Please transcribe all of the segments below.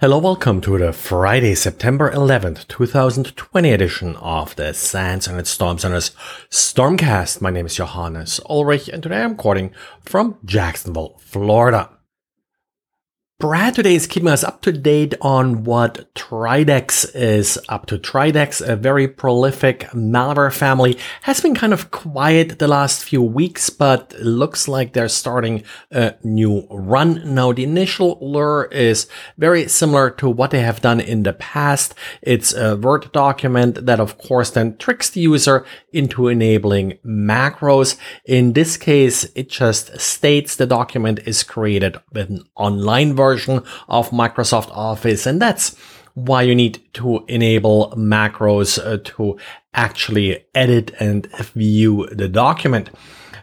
Hello, welcome to the Friday, September 11th, 2020 edition of the SANS Internet Storm Center's Stormcast. My name is Johannes Ulrich and today I'm recording from Jacksonville, Florida. Brad today is keeping us up to date on what Dridex is up to. Dridex, a very prolific malware family, has been kind of quiet the last few weeks, but looks like they're starting a new run. Now, the initial lure is very similar to what they have done in the past. It's a Word document that, of course, then tricks the user into enabling macros. In this case, it just states the document is created with an online version version of Microsoft Office. And that's why you need to enable macros uh, to actually edit and view the document.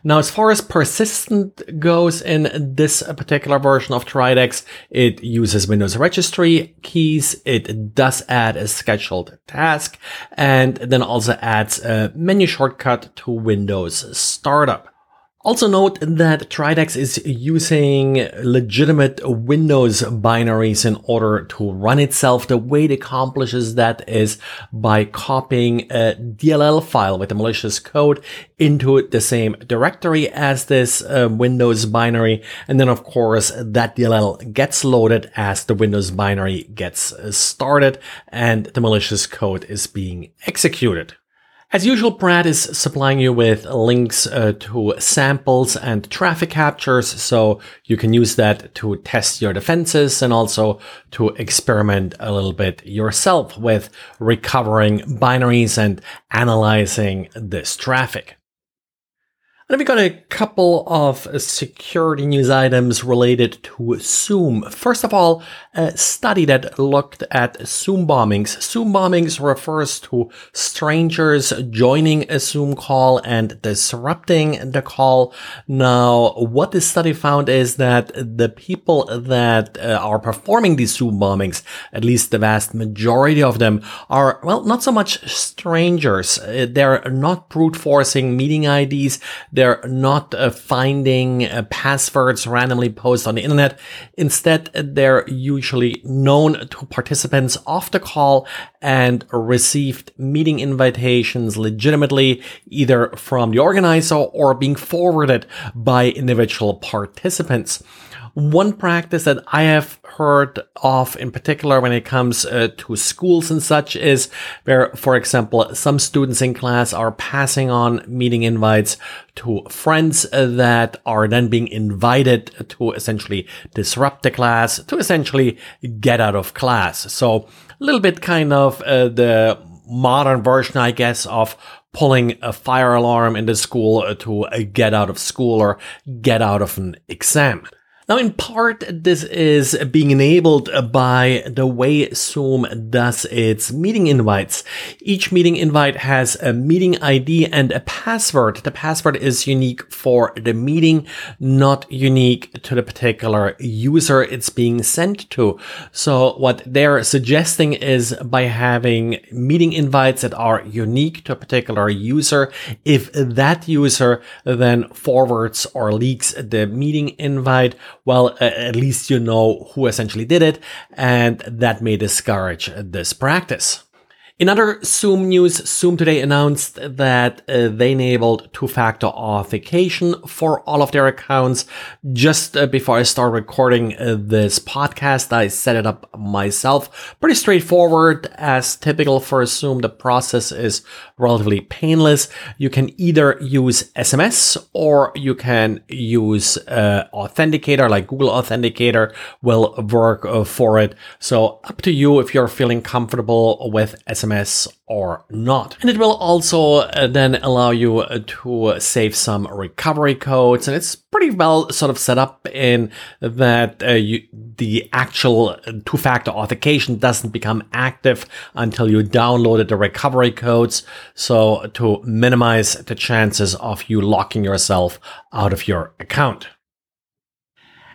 Now, as far as persistent goes in this particular version of Dridex, it uses Windows registry keys. It does add a scheduled task and then also adds a menu shortcut to Windows startup. Also note that Dridex is using legitimate Windows binaries in order to run itself. The way it accomplishes that is by copying a DLL file with a malicious code into the same directory as this uh, Windows binary. And then of course that DLL gets loaded as the Windows binary gets started and the malicious code is being executed. As usual, Brad is supplying you with links uh, to samples and traffic captures, so you can use that to test your defenses and also to experiment a little bit yourself with recovering binaries and analyzing this traffic. And we got a couple of security news items related to Zoom. First of all, a study that looked at Zoom bombings. Zoom bombings refers to strangers joining a Zoom call and disrupting the call. Now, what this study found is that the people that uh, are performing these Zoom bombings, at least the vast majority of them, are, well, not so much strangers. Uh, they're not brute forcing meeting IDs they're not uh, finding uh, passwords randomly posted on the internet. Instead, they're usually known to participants of the call and received meeting invitations legitimately, either from the organizer or being forwarded by individual participants. One practice that I have heard of in particular when it comes uh, to schools and such is where, for example, some students in class are passing on meeting invites to friends that are then being invited to essentially disrupt the class, to essentially get out of class. So a little bit kind of uh, the modern version, I guess, of pulling a fire alarm in the school to get out of school or get out of an exam. Now, in part, this is being enabled by the way Zoom does its meeting invites. Each meeting invite has a meeting ID and a password. The password is unique for the meeting, not unique to the particular user it's being sent to. So what they're suggesting is by having meeting invites that are unique to a particular user, if that user then forwards or leaks the meeting invite, well, at least you know who essentially did it, and that may discourage this practice. In other Zoom news, Zoom today announced that uh, they enabled two-factor authentication for all of their accounts. Just uh, before I start recording uh, this podcast, I set it up myself. Pretty straightforward. As typical for Zoom, the process is relatively painless. You can either use SMS or you can use uh, Authenticator like Google Authenticator will work uh, for it. So up to you if you're feeling comfortable with SMS SMS or not. And it will also uh, then allow you uh, to save some recovery codes. And it's pretty well sort of set up in that uh, you, the actual two factor authentication doesn't become active until you downloaded the recovery codes. So to minimize the chances of you locking yourself out of your account.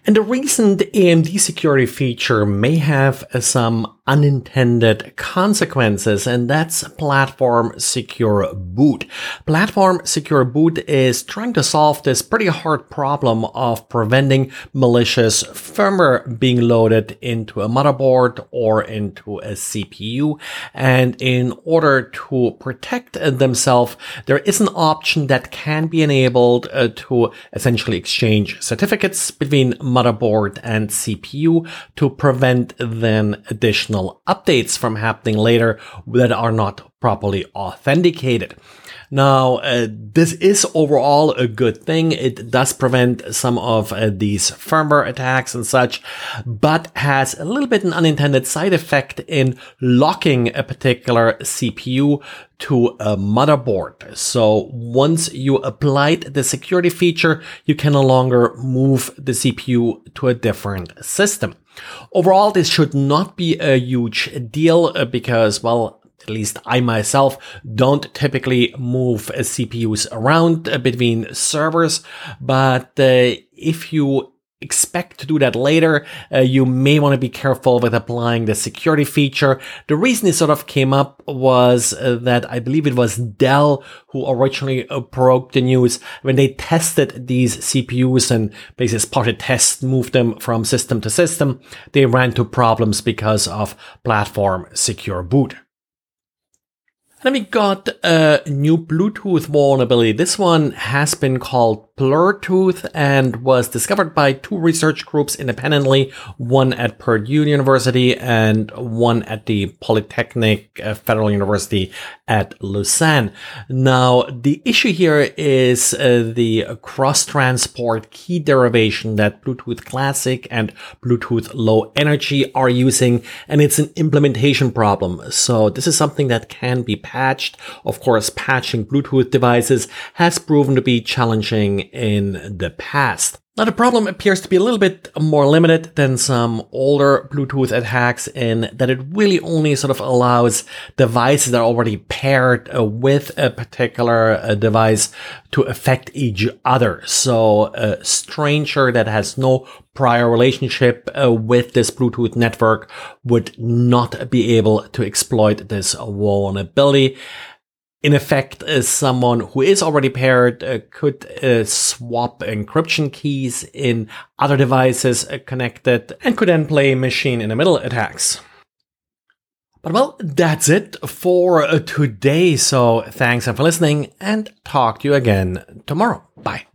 And the recent AMD security feature may have some unintended consequences, and that's platform secure boot. Platform secure boot is trying to solve this pretty hard problem of preventing malicious firmware being loaded into a motherboard or into a CPU. And in order to protect themselves, there is an option that can be enabled uh, to essentially exchange certificates between motherboard and CPU to prevent then additional updates from happening later that are not properly authenticated. Now, uh, this is overall a good thing. It does prevent some of uh, these firmware attacks and such, but has a little bit an unintended side effect in locking a particular CPU to a motherboard. So once you applied the security feature, you can no longer move the CPU to a different system. Overall, this should not be a huge deal uh, because, well, at least I myself don't typically move CPUs around between servers, but uh, if you expect to do that later, uh, you may want to be careful with applying the security feature. The reason it sort of came up was uh, that I believe it was Dell who originally uh, broke the news when they tested these CPUs and basically spotted part of the test moved them from system to system. They ran into problems because of platform secure boot. Then we got a new Bluetooth vulnerability. This one has been called Blurtooth and was discovered by two research groups independently, one at Purdue University and one at the Polytechnic uh, Federal University at Lausanne. Now, the issue here is uh, the cross-transport key derivation that Bluetooth Classic and Bluetooth Low Energy are using, and it's an implementation problem. So this is something that can be patched. Of course, patching Bluetooth devices has proven to be challenging in the past. Now the problem appears to be a little bit more limited than some older Bluetooth attacks in that it really only sort of allows devices that are already paired uh, with a particular uh, device to affect each other. So a stranger that has no prior relationship uh, with this Bluetooth network would not be able to exploit this vulnerability in effect, uh, someone who is already paired uh, could uh, swap encryption keys in other devices uh, connected and could then play machine in the middle attacks. But well, that's it for uh, today. So thanks for listening and talk to you again tomorrow. Bye.